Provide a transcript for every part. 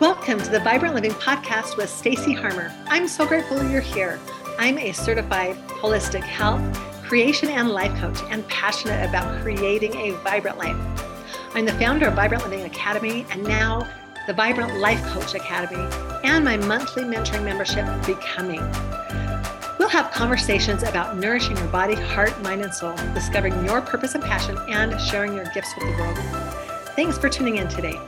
Welcome to the Vibrant Living Podcast with Stacy Harmer. I'm so grateful you're here. I'm a certified holistic health, creation, and life coach and passionate about creating a vibrant life. I'm the founder of Vibrant Living Academy and now the Vibrant Life Coach Academy and my monthly mentoring membership, Becoming. We'll have conversations about nourishing your body, heart, mind, and soul, discovering your purpose and passion, and sharing your gifts with the world. Thanks for tuning in today.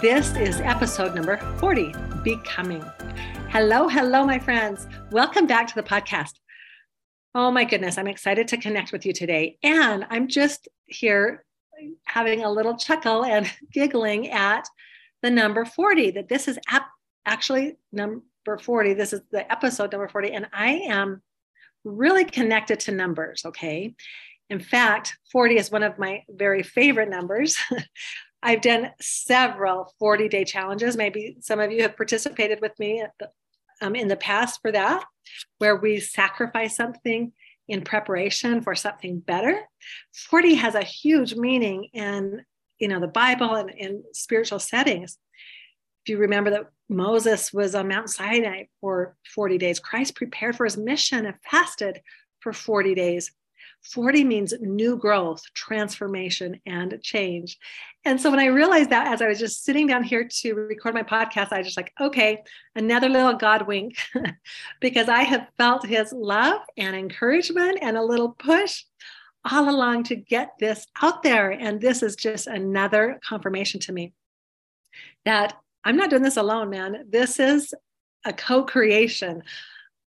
This is episode number 40 Becoming. Hello, hello, my friends. Welcome back to the podcast. Oh my goodness, I'm excited to connect with you today. And I'm just here having a little chuckle and giggling at the number 40, that this is actually number 40. This is the episode number 40. And I am really connected to numbers, okay? In fact, 40 is one of my very favorite numbers. I've done several 40 day challenges. Maybe some of you have participated with me the, um, in the past for that, where we sacrifice something in preparation for something better. 40 has a huge meaning in you know the Bible and in spiritual settings. If you remember that Moses was on Mount Sinai for 40 days, Christ prepared for his mission and fasted for 40 days. 40 means new growth, transformation, and change. And so when I realized that as I was just sitting down here to record my podcast, I just like, okay, another little God wink, because I have felt his love and encouragement and a little push all along to get this out there. And this is just another confirmation to me that I'm not doing this alone, man. This is a co creation.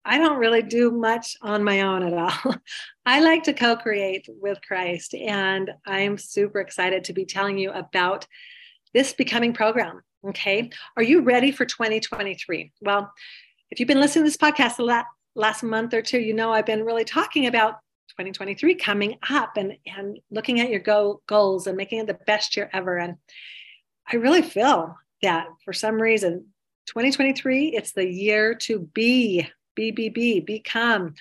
I don't really do much on my own at all. I like to co create with Christ, and I'm super excited to be telling you about this becoming program. Okay. Are you ready for 2023? Well, if you've been listening to this podcast the last month or two, you know I've been really talking about 2023 coming up and, and looking at your go, goals and making it the best year ever. And I really feel that for some reason, 2023, it's the year to be BBB, become.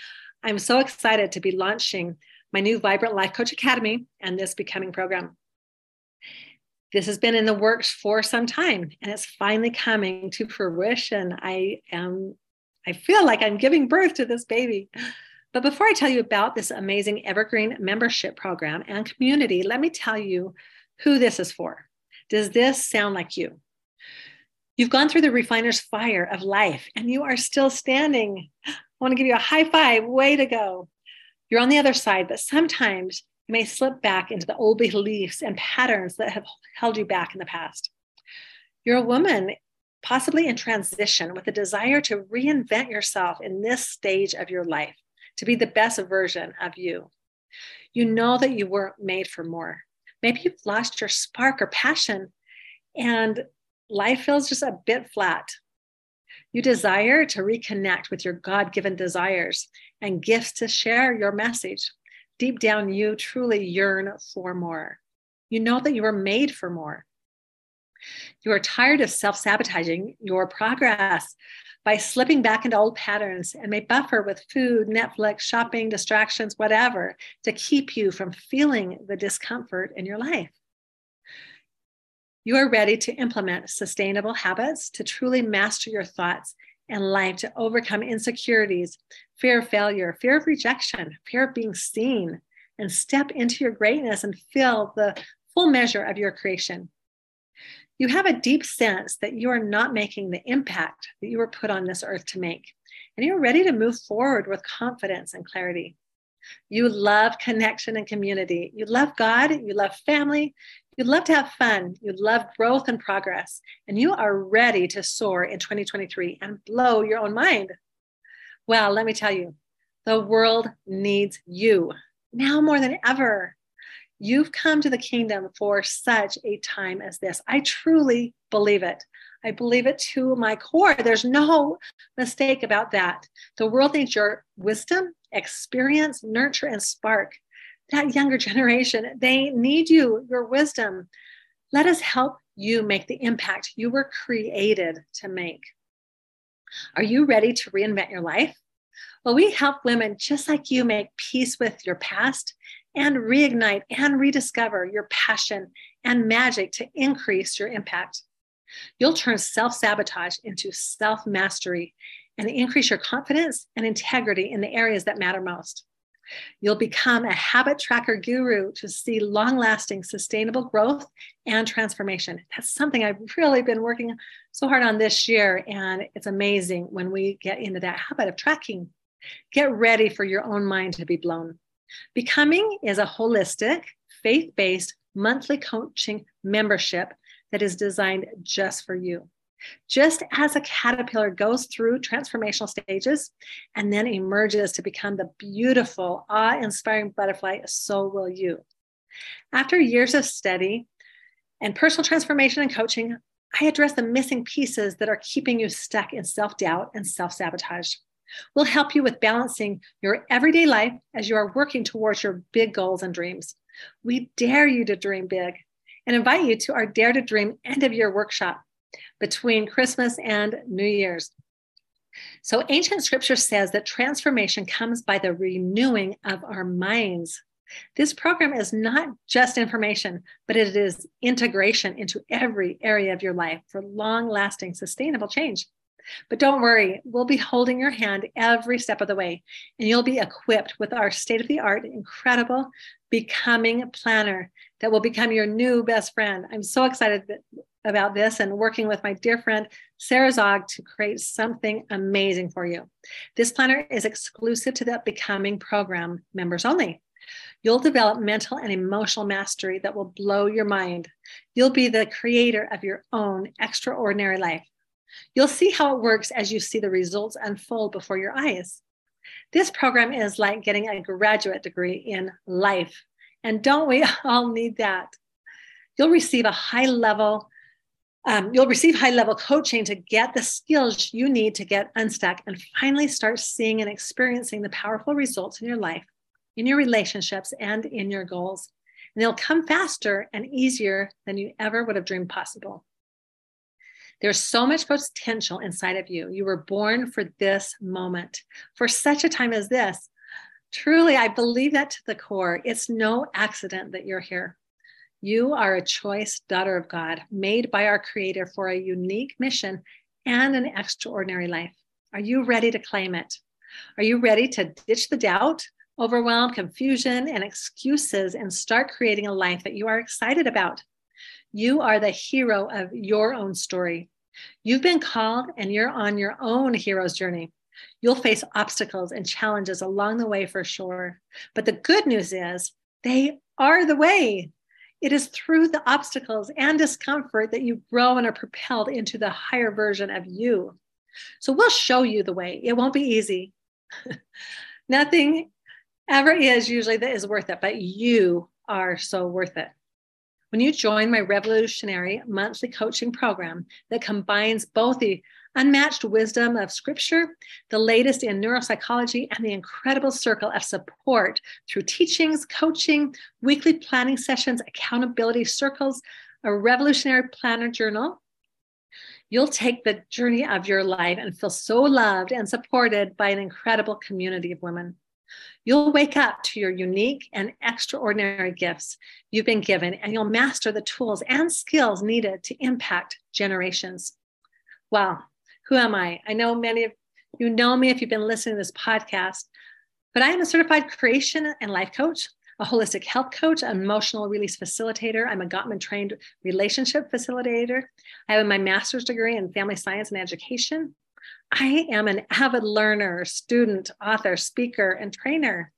I'm so excited to be launching my new Vibrant Life Coach Academy and this Becoming program. This has been in the works for some time and it's finally coming to fruition. I am I feel like I'm giving birth to this baby. But before I tell you about this amazing evergreen membership program and community, let me tell you who this is for. Does this sound like you? You've gone through the refiner's fire of life and you are still standing. I want to give you a high five. Way to go. You're on the other side, but sometimes you may slip back into the old beliefs and patterns that have held you back in the past. You're a woman, possibly in transition, with a desire to reinvent yourself in this stage of your life, to be the best version of you. You know that you weren't made for more. Maybe you've lost your spark or passion, and life feels just a bit flat. You desire to reconnect with your God given desires and gifts to share your message. Deep down, you truly yearn for more. You know that you were made for more. You are tired of self sabotaging your progress by slipping back into old patterns and may buffer with food, Netflix, shopping, distractions, whatever, to keep you from feeling the discomfort in your life you are ready to implement sustainable habits to truly master your thoughts and life to overcome insecurities, fear of failure, fear of rejection, fear of being seen, and step into your greatness and feel the full measure of your creation. You have a deep sense that you are not making the impact that you were put on this earth to make, and you're ready to move forward with confidence and clarity. You love connection and community. You love God. You love family. You'd love to have fun. You'd love growth and progress. And you are ready to soar in 2023 and blow your own mind. Well, let me tell you, the world needs you now more than ever. You've come to the kingdom for such a time as this. I truly believe it. I believe it to my core. There's no mistake about that. The world needs your wisdom, experience, nurture, and spark that younger generation, they need you, your wisdom. Let us help you make the impact you were created to make. Are you ready to reinvent your life? Well, we help women just like you make peace with your past and reignite and rediscover your passion and magic to increase your impact. You'll turn self sabotage into self mastery and increase your confidence and integrity in the areas that matter most. You'll become a habit tracker guru to see long lasting, sustainable growth and transformation. That's something I've really been working so hard on this year. And it's amazing when we get into that habit of tracking. Get ready for your own mind to be blown. Becoming is a holistic, faith based monthly coaching membership that is designed just for you. Just as a caterpillar goes through transformational stages and then emerges to become the beautiful, awe inspiring butterfly, so will you. After years of study and personal transformation and coaching, I address the missing pieces that are keeping you stuck in self doubt and self sabotage. We'll help you with balancing your everyday life as you are working towards your big goals and dreams. We dare you to dream big and invite you to our Dare to Dream end of year workshop between Christmas and New Year's. So, ancient scripture says that transformation comes by the renewing of our minds. This program is not just information, but it is integration into every area of your life for long lasting, sustainable change. But don't worry, we'll be holding your hand every step of the way, and you'll be equipped with our state of the art, incredible becoming planner that will become your new best friend. I'm so excited about this and working with my dear friend Sarah Zog to create something amazing for you. This planner is exclusive to the Becoming program members only. You'll develop mental and emotional mastery that will blow your mind. You'll be the creator of your own extraordinary life. You'll see how it works as you see the results unfold before your eyes. This program is like getting a graduate degree in life. And don't we all need that? You'll receive a high level um, you'll receive high level coaching to get the skills you need to get unstuck and finally start seeing and experiencing the powerful results in your life, in your relationships, and in your goals. And they'll come faster and easier than you ever would have dreamed possible. There's so much potential inside of you. You were born for this moment, for such a time as this. Truly, I believe that to the core. It's no accident that you're here. You are a choice daughter of God, made by our Creator for a unique mission and an extraordinary life. Are you ready to claim it? Are you ready to ditch the doubt, overwhelm, confusion, and excuses and start creating a life that you are excited about? You are the hero of your own story. You've been called and you're on your own hero's journey. You'll face obstacles and challenges along the way for sure. But the good news is they are the way. It is through the obstacles and discomfort that you grow and are propelled into the higher version of you. So we'll show you the way. It won't be easy. Nothing ever is usually that is worth it, but you are so worth it. When you join my revolutionary monthly coaching program that combines both the unmatched wisdom of scripture, the latest in neuropsychology, and the incredible circle of support through teachings, coaching, weekly planning sessions, accountability circles, a revolutionary planner journal. You'll take the journey of your life and feel so loved and supported by an incredible community of women. You'll wake up to your unique and extraordinary gifts you've been given, and you'll master the tools and skills needed to impact generations. Wow, who am I? I know many of you know me if you've been listening to this podcast, but I am a certified creation and life coach, a holistic health coach, an emotional release facilitator. I'm a Gottman trained relationship facilitator. I have my master's degree in family science and education. I am an avid learner, student, author, speaker, and trainer.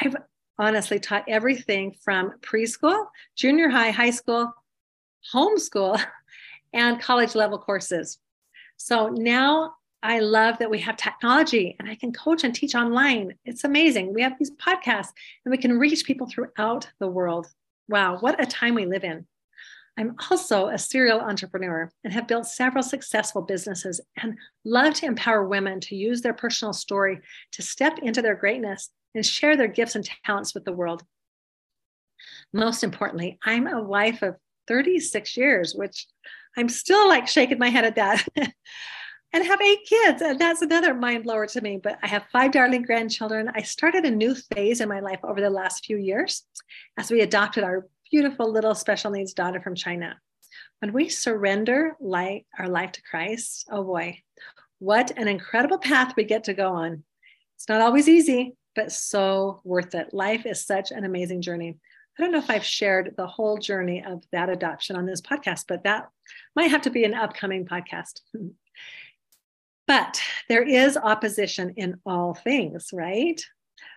I've honestly taught everything from preschool, junior high, high school, homeschool, and college level courses. So now I love that we have technology and I can coach and teach online. It's amazing. We have these podcasts and we can reach people throughout the world. Wow, what a time we live in. I'm also a serial entrepreneur and have built several successful businesses and love to empower women to use their personal story to step into their greatness and share their gifts and talents with the world. Most importantly, I'm a wife of 36 years, which I'm still like shaking my head at that. and have eight kids. And that's another mind blower to me. But I have five darling grandchildren. I started a new phase in my life over the last few years as we adopted our beautiful little special needs daughter from China. When we surrender light, our life to Christ, oh boy, what an incredible path we get to go on. It's not always easy, but so worth it. Life is such an amazing journey. I don't know if I've shared the whole journey of that adoption on this podcast, but that might have to be an upcoming podcast. but there is opposition in all things, right?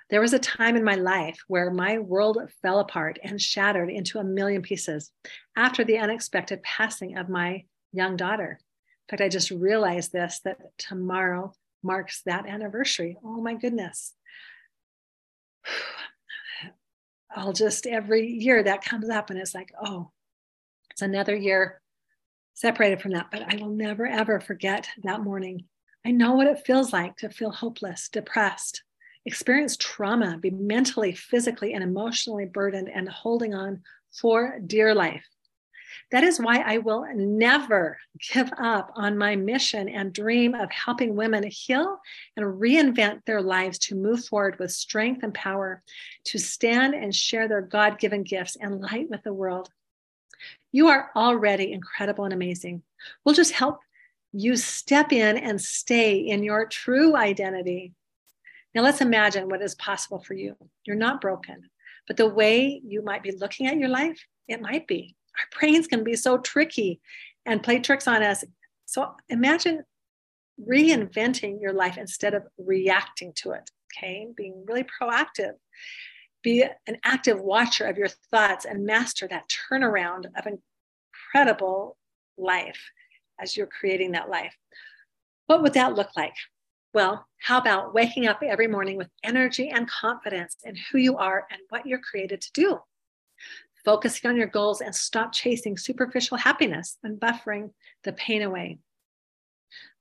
There was a time in my life where my world fell apart and shattered into a million pieces after the unexpected passing of my young daughter. In fact, I just realized this that tomorrow marks that anniversary. Oh my goodness. I'll just every year that comes up and it's like, oh, it's another year separated from that. But I will never ever forget that morning. I know what it feels like to feel hopeless, depressed, experience trauma, be mentally, physically, and emotionally burdened and holding on for dear life. That is why I will never give up on my mission and dream of helping women heal and reinvent their lives to move forward with strength and power, to stand and share their God given gifts and light with the world. You are already incredible and amazing. We'll just help you step in and stay in your true identity now let's imagine what is possible for you. You're not broken, but the way you might be looking at your life, it might be. Our brains can be so tricky and play tricks on us. So imagine reinventing your life instead of reacting to it. Okay, being really proactive. Be an active watcher of your thoughts and master that turnaround of incredible life as you're creating that life. What would that look like? Well, how about waking up every morning with energy and confidence in who you are and what you're created to do? Focusing on your goals and stop chasing superficial happiness and buffering the pain away.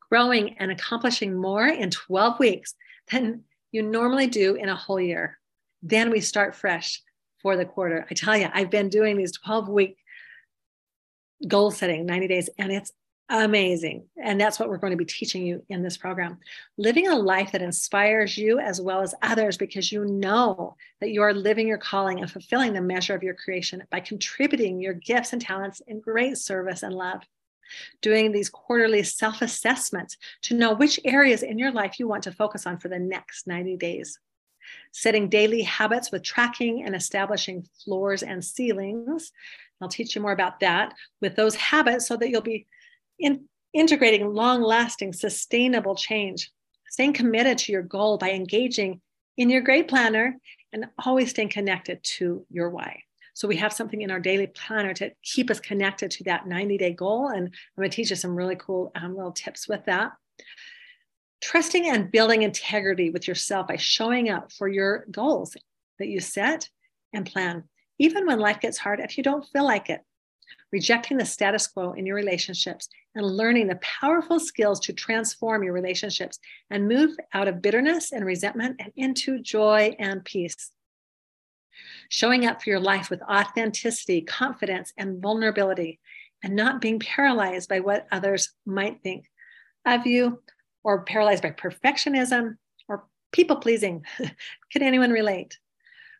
Growing and accomplishing more in 12 weeks than you normally do in a whole year. Then we start fresh for the quarter. I tell you, I've been doing these 12 week goal setting 90 days, and it's amazing. And that's what we're going to be teaching you in this program. Living a life that inspires you as well as others because you know that you are living your calling and fulfilling the measure of your creation by contributing your gifts and talents in great service and love. Doing these quarterly self assessments to know which areas in your life you want to focus on for the next 90 days. Setting daily habits with tracking and establishing floors and ceilings. I'll teach you more about that with those habits so that you'll be in integrating long lasting, sustainable change, staying committed to your goal by engaging in your great planner and always staying connected to your why. So we have something in our daily planner to keep us connected to that 90 day goal. And I'm going to teach you some really cool um, little tips with that. Trusting and building integrity with yourself by showing up for your goals that you set and plan, even when life gets hard, if you don't feel like it rejecting the status quo in your relationships, and learning the powerful skills to transform your relationships and move out of bitterness and resentment and into joy and peace. Showing up for your life with authenticity, confidence, and vulnerability, and not being paralyzed by what others might think of you, or paralyzed by perfectionism or people pleasing. Can anyone relate?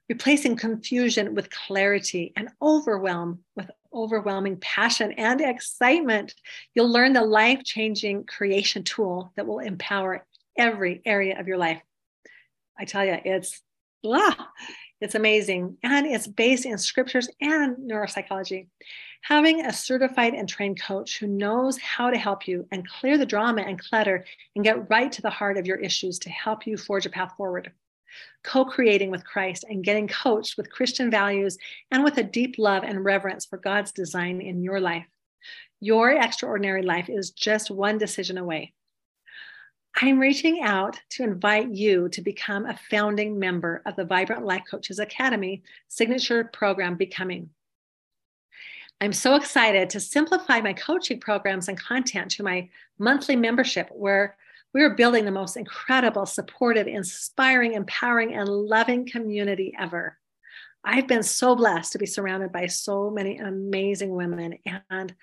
Replacing confusion with clarity and overwhelm with overwhelming passion and excitement. You'll learn the life changing creation tool that will empower every area of your life. I tell you, it's ah, it's amazing. And it's based in scriptures and neuropsychology. Having a certified and trained coach who knows how to help you and clear the drama and clutter and get right to the heart of your issues to help you forge a path forward co creating with Christ and getting coached with Christian values and with a deep love and reverence for God's design in your life. Your extraordinary life is just one decision away. I'm reaching out to invite you to become a founding member of the Vibrant Life Coaches Academy signature program, Becoming. I'm so excited to simplify my coaching programs and content to my monthly membership, where we are building the most incredible, supportive, inspiring, empowering, and loving community ever. I've been so blessed to be surrounded by so many amazing women. And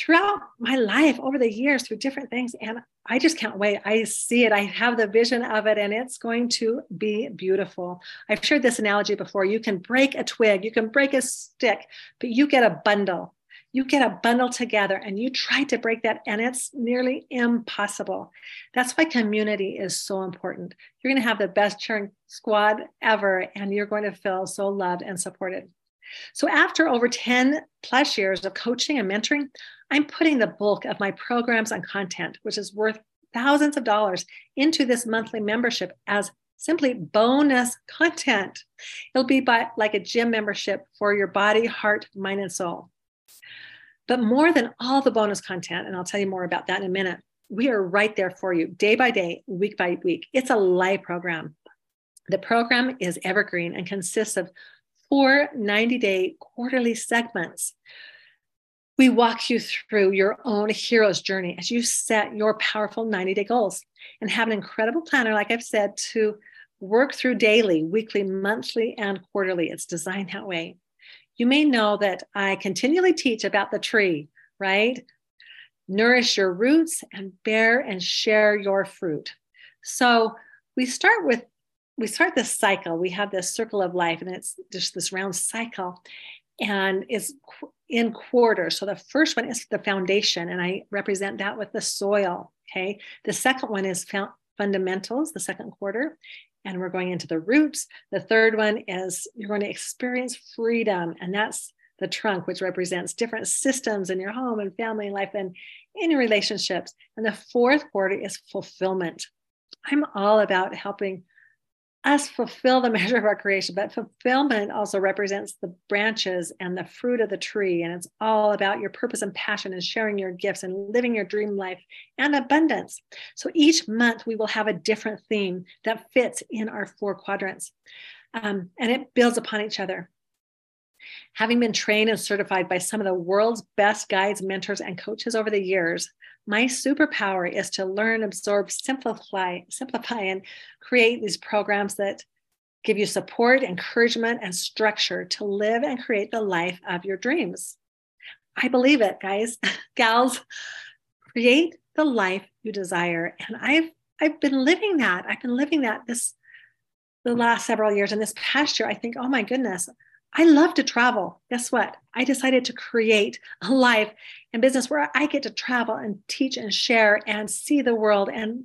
throughout my life over the years through different things. And I just can't wait. I see it. I have the vision of it, and it's going to be beautiful. I've shared this analogy before. You can break a twig, you can break a stick, but you get a bundle. You get a bundle together and you try to break that, and it's nearly impossible. That's why community is so important. You're going to have the best cheering squad ever, and you're going to feel so loved and supported. So, after over 10 plus years of coaching and mentoring, I'm putting the bulk of my programs and content, which is worth thousands of dollars, into this monthly membership as simply bonus content. It'll be by, like a gym membership for your body, heart, mind, and soul. But more than all the bonus content, and I'll tell you more about that in a minute, we are right there for you day by day, week by week. It's a live program. The program is evergreen and consists of four 90 day quarterly segments. We walk you through your own hero's journey as you set your powerful 90 day goals and have an incredible planner, like I've said, to work through daily, weekly, monthly, and quarterly. It's designed that way. You may know that I continually teach about the tree, right? Nourish your roots and bear and share your fruit. So we start with we start this cycle. We have this circle of life, and it's just this round cycle, and it's in quarters. So the first one is the foundation, and I represent that with the soil. Okay. The second one is fundamentals, the second quarter, and we're going into the roots. The third one is you're going to experience freedom, and that's the trunk, which represents different systems in your home and family life and in your relationships. And the fourth quarter is fulfillment. I'm all about helping us fulfill the measure of our creation, but fulfillment also represents the branches and the fruit of the tree. And it's all about your purpose and passion and sharing your gifts and living your dream life and abundance. So each month we will have a different theme that fits in our four quadrants. Um, and it builds upon each other. Having been trained and certified by some of the world's best guides, mentors, and coaches over the years, my superpower is to learn, absorb, simplify, simplify, and create these programs that give you support, encouragement, and structure to live and create the life of your dreams. I believe it, guys, gals. Create the life you desire. And I've I've been living that. I've been living that this the last several years. And this past year, I think, oh my goodness, I love to travel. Guess what? I decided to create a life and business where I get to travel and teach and share and see the world. And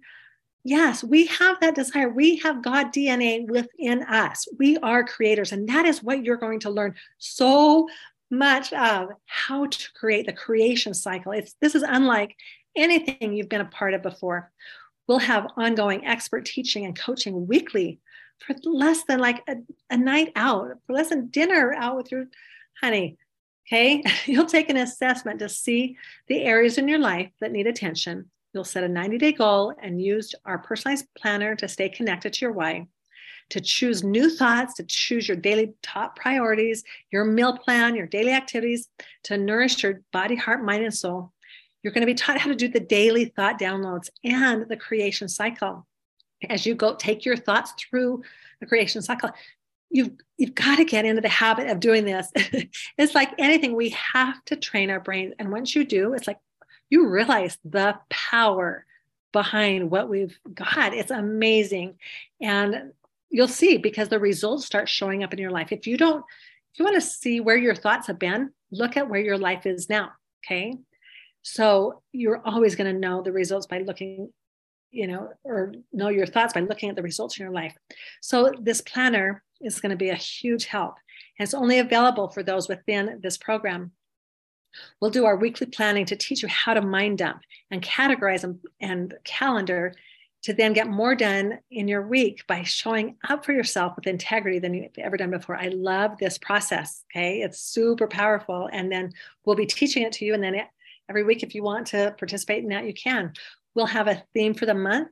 yes, we have that desire. We have God DNA within us. We are creators. And that is what you're going to learn so much of how to create the creation cycle. It's this is unlike anything you've been a part of before. We'll have ongoing expert teaching and coaching weekly for less than like a, a night out, for less than dinner out with your honey. Okay. You'll take an assessment to see the areas in your life that need attention. You'll set a 90 day goal and use our personalized planner to stay connected to your why, to choose new thoughts, to choose your daily top priorities, your meal plan, your daily activities, to nourish your body, heart, mind, and soul. You're going to be taught how to do the daily thought downloads and the creation cycle as you go take your thoughts through the creation cycle you've you've got to get into the habit of doing this. It's like anything we have to train our brains. And once you do it's like you realize the power behind what we've got. It's amazing. And you'll see because the results start showing up in your life. If you don't if you want to see where your thoughts have been look at where your life is now okay? So you're always going to know the results by looking you know, or know your thoughts by looking at the results in your life. So this planner is going to be a huge help. And it's only available for those within this program. We'll do our weekly planning to teach you how to mind dump and categorize and, and calendar to then get more done in your week by showing up for yourself with integrity than you've ever done before. I love this process. Okay. It's super powerful. And then we'll be teaching it to you. And then every week, if you want to participate in that, you can. We'll have a theme for the month.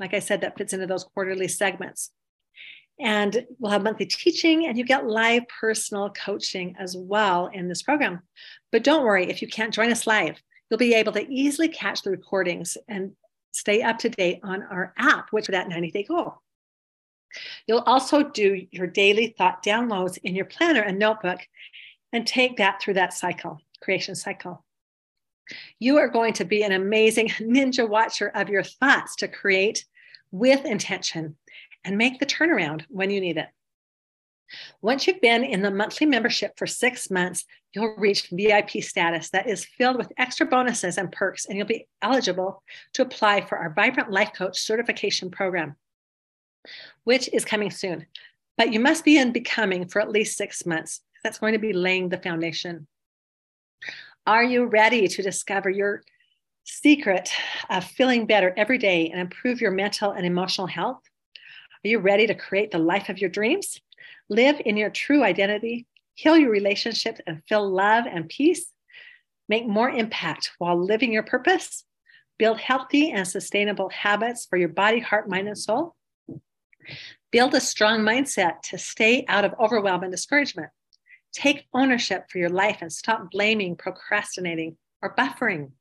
Like I said, that fits into those quarterly segments. And we'll have monthly teaching, and you get live personal coaching as well in this program. But don't worry if you can't join us live, you'll be able to easily catch the recordings and stay up to date on our app, which is that 90 day goal. You'll also do your daily thought downloads in your planner and notebook and take that through that cycle, creation cycle. You are going to be an amazing ninja watcher of your thoughts to create with intention and make the turnaround when you need it. Once you've been in the monthly membership for six months, you'll reach VIP status that is filled with extra bonuses and perks, and you'll be eligible to apply for our Vibrant Life Coach certification program, which is coming soon. But you must be in becoming for at least six months. That's going to be laying the foundation. Are you ready to discover your secret of feeling better every day and improve your mental and emotional health? Are you ready to create the life of your dreams? Live in your true identity, heal your relationships, and feel love and peace. Make more impact while living your purpose. Build healthy and sustainable habits for your body, heart, mind, and soul. Build a strong mindset to stay out of overwhelm and discouragement. Take ownership for your life and stop blaming, procrastinating, or buffering.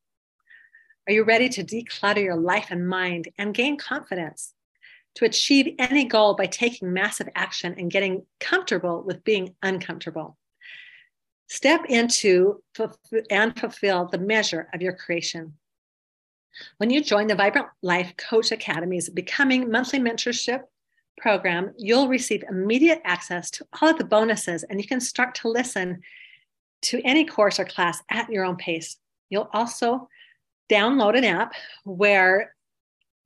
Are you ready to declutter your life and mind and gain confidence? to achieve any goal by taking massive action and getting comfortable with being uncomfortable. Step into and fulfill the measure of your creation. When you join the Vibrant Life Coach Academy's Becoming Monthly Mentorship program, you'll receive immediate access to all of the bonuses and you can start to listen to any course or class at your own pace. You'll also download an app where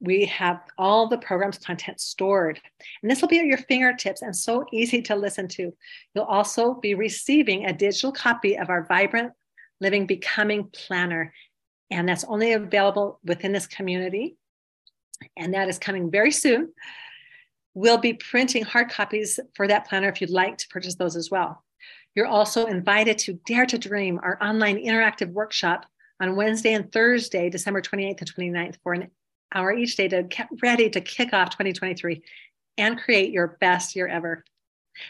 we have all the program's content stored. And this will be at your fingertips and so easy to listen to. You'll also be receiving a digital copy of our Vibrant Living Becoming Planner. And that's only available within this community. And that is coming very soon. We'll be printing hard copies for that planner if you'd like to purchase those as well. You're also invited to Dare to Dream, our online interactive workshop on Wednesday and Thursday, December 28th and 29th, for an hour each day to get ready to kick off 2023 and create your best year ever.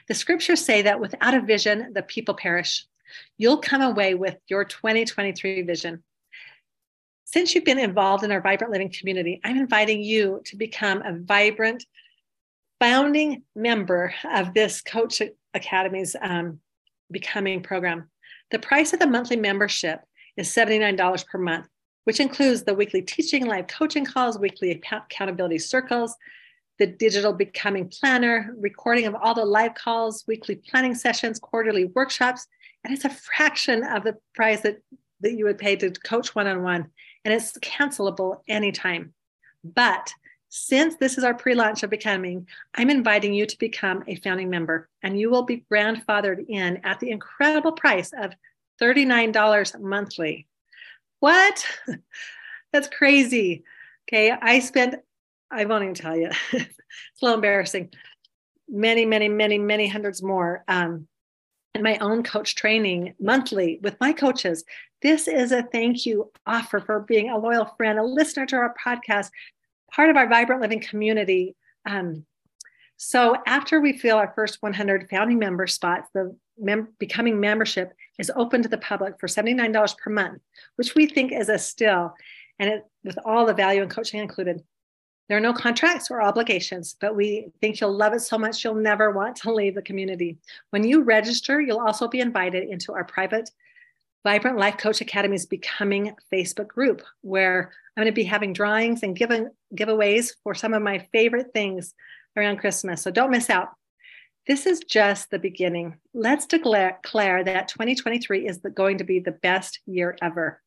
The scriptures say that without a vision, the people perish. You'll come away with your 2023 vision. Since you've been involved in our Vibrant Living community, I'm inviting you to become a vibrant founding member of this Coach Academy's um, Becoming program. The price of the monthly membership is $79 per month which includes the weekly teaching, live coaching calls, weekly accountability circles, the digital becoming planner, recording of all the live calls, weekly planning sessions, quarterly workshops. And it's a fraction of the price that, that you would pay to coach one on one. And it's cancelable anytime. But since this is our pre launch of Becoming, I'm inviting you to become a founding member, and you will be grandfathered in at the incredible price of $39 monthly. What? That's crazy. Okay. I spent, I won't even tell you, it's a little embarrassing. Many, many, many, many hundreds more um, in my own coach training monthly with my coaches. This is a thank you offer for being a loyal friend, a listener to our podcast, part of our vibrant living community. Um, so after we fill our first 100 founding member spots, the mem- becoming membership is open to the public for $79 per month, which we think is a still, and it, with all the value and coaching included. There are no contracts or obligations, but we think you'll love it so much you'll never want to leave the community. When you register, you'll also be invited into our private Vibrant Life Coach Academy's Becoming Facebook group, where I'm going to be having drawings and giving giveaways for some of my favorite things around Christmas. So don't miss out. This is just the beginning. Let's declare, that 2023 is the, going to be the best year ever.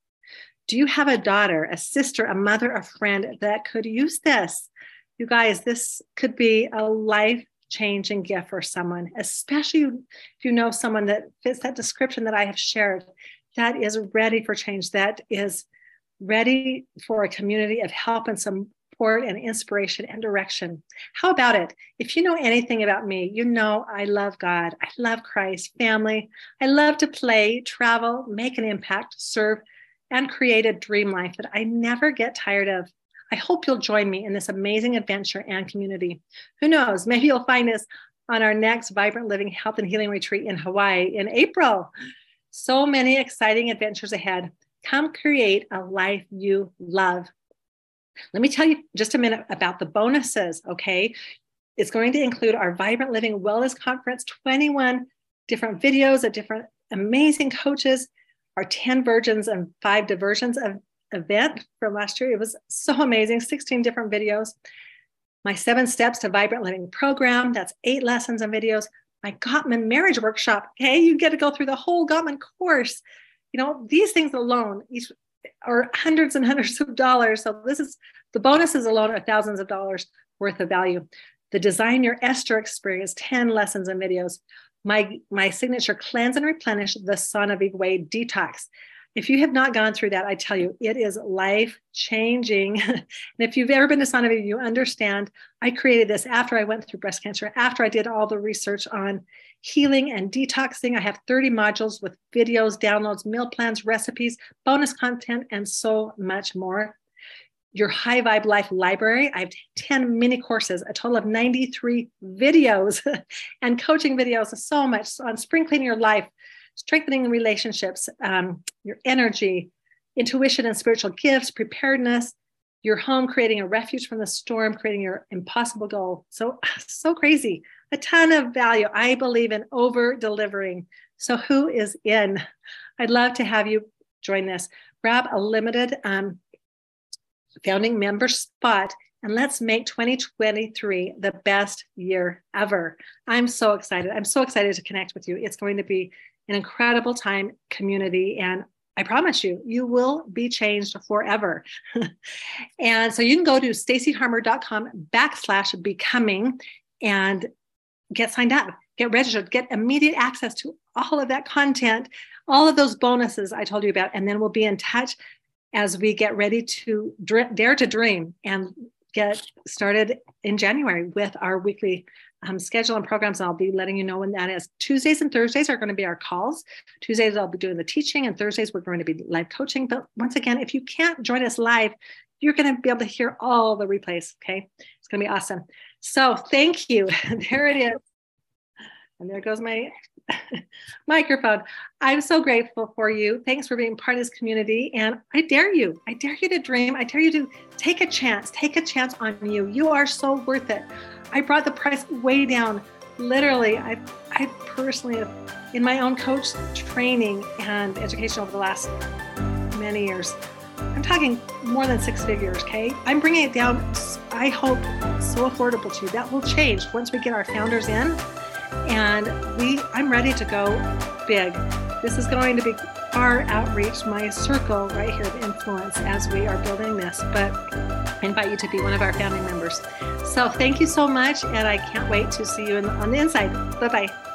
Do you have a daughter, a sister, a mother, a friend that could use this? You guys, this could be a life changing gift for someone, especially if you know someone that fits that description that I have shared, that is ready for change, that is ready for a community of help and support and inspiration and direction. How about it? If you know anything about me, you know I love God. I love Christ, family. I love to play, travel, make an impact, serve, and create a dream life that I never get tired of. I hope you'll join me in this amazing adventure and community. Who knows? Maybe you'll find us on our next Vibrant Living Health and Healing Retreat in Hawaii in April. So many exciting adventures ahead. Come create a life you love. Let me tell you just a minute about the bonuses, okay? It's going to include our Vibrant Living Wellness Conference, 21 different videos of different amazing coaches our 10 virgins and five diversions of event from last year. It was so amazing 16 different videos. My seven steps to vibrant living program. That's eight lessons and videos. My Gottman marriage workshop. Okay, you get to go through the whole Gottman course. You know, these things alone each are hundreds and hundreds of dollars. So this is the bonuses alone are thousands of dollars worth of value. The Design Your Esther experience, 10 lessons and videos. My, my signature cleanse and replenish the Sonic Way detox. If you have not gone through that, I tell you, it is life changing. and if you've ever been to Sonovig, you understand I created this after I went through breast cancer, after I did all the research on healing and detoxing. I have 30 modules with videos, downloads, meal plans, recipes, bonus content, and so much more your high vibe life library. I have 10 mini courses, a total of 93 videos and coaching videos, so much on spring cleaning your life, strengthening relationships, um, your energy, intuition and spiritual gifts, preparedness, your home, creating a refuge from the storm, creating your impossible goal. So, so crazy. A ton of value. I believe in over delivering. So, who is in? I'd love to have you join this. Grab a limited um, founding member spot and let's make 2023 the best year ever. I'm so excited. I'm so excited to connect with you. It's going to be an incredible time community and I promise you, you will be changed forever. and so you can go to stacyharmer.com backslash becoming and get signed up, get registered, get immediate access to all of that content, all of those bonuses I told you about. And then we'll be in touch as we get ready to dare to dream and get started in January with our weekly um, schedule and programs. And I'll be letting you know when that is. Tuesdays and Thursdays are going to be our calls. Tuesdays, I'll be doing the teaching, and Thursdays, we're going to be live coaching. But once again, if you can't join us live, you're going to be able to hear all the replays. Okay. It's going to be awesome. So thank you. there it is. And there goes my microphone. I'm so grateful for you. Thanks for being part of this community. And I dare you, I dare you to dream. I dare you to take a chance, take a chance on you. You are so worth it. I brought the price way down. Literally, I, I personally have, in my own coach training and education over the last many years, I'm talking more than six figures, okay? I'm bringing it down, I hope, so affordable to you. That will change once we get our founders in and we I'm ready to go big. This is going to be our outreach, my circle right here of influence as we are building this. But I invite you to be one of our founding members. So thank you so much, and I can't wait to see you on the inside. Bye bye.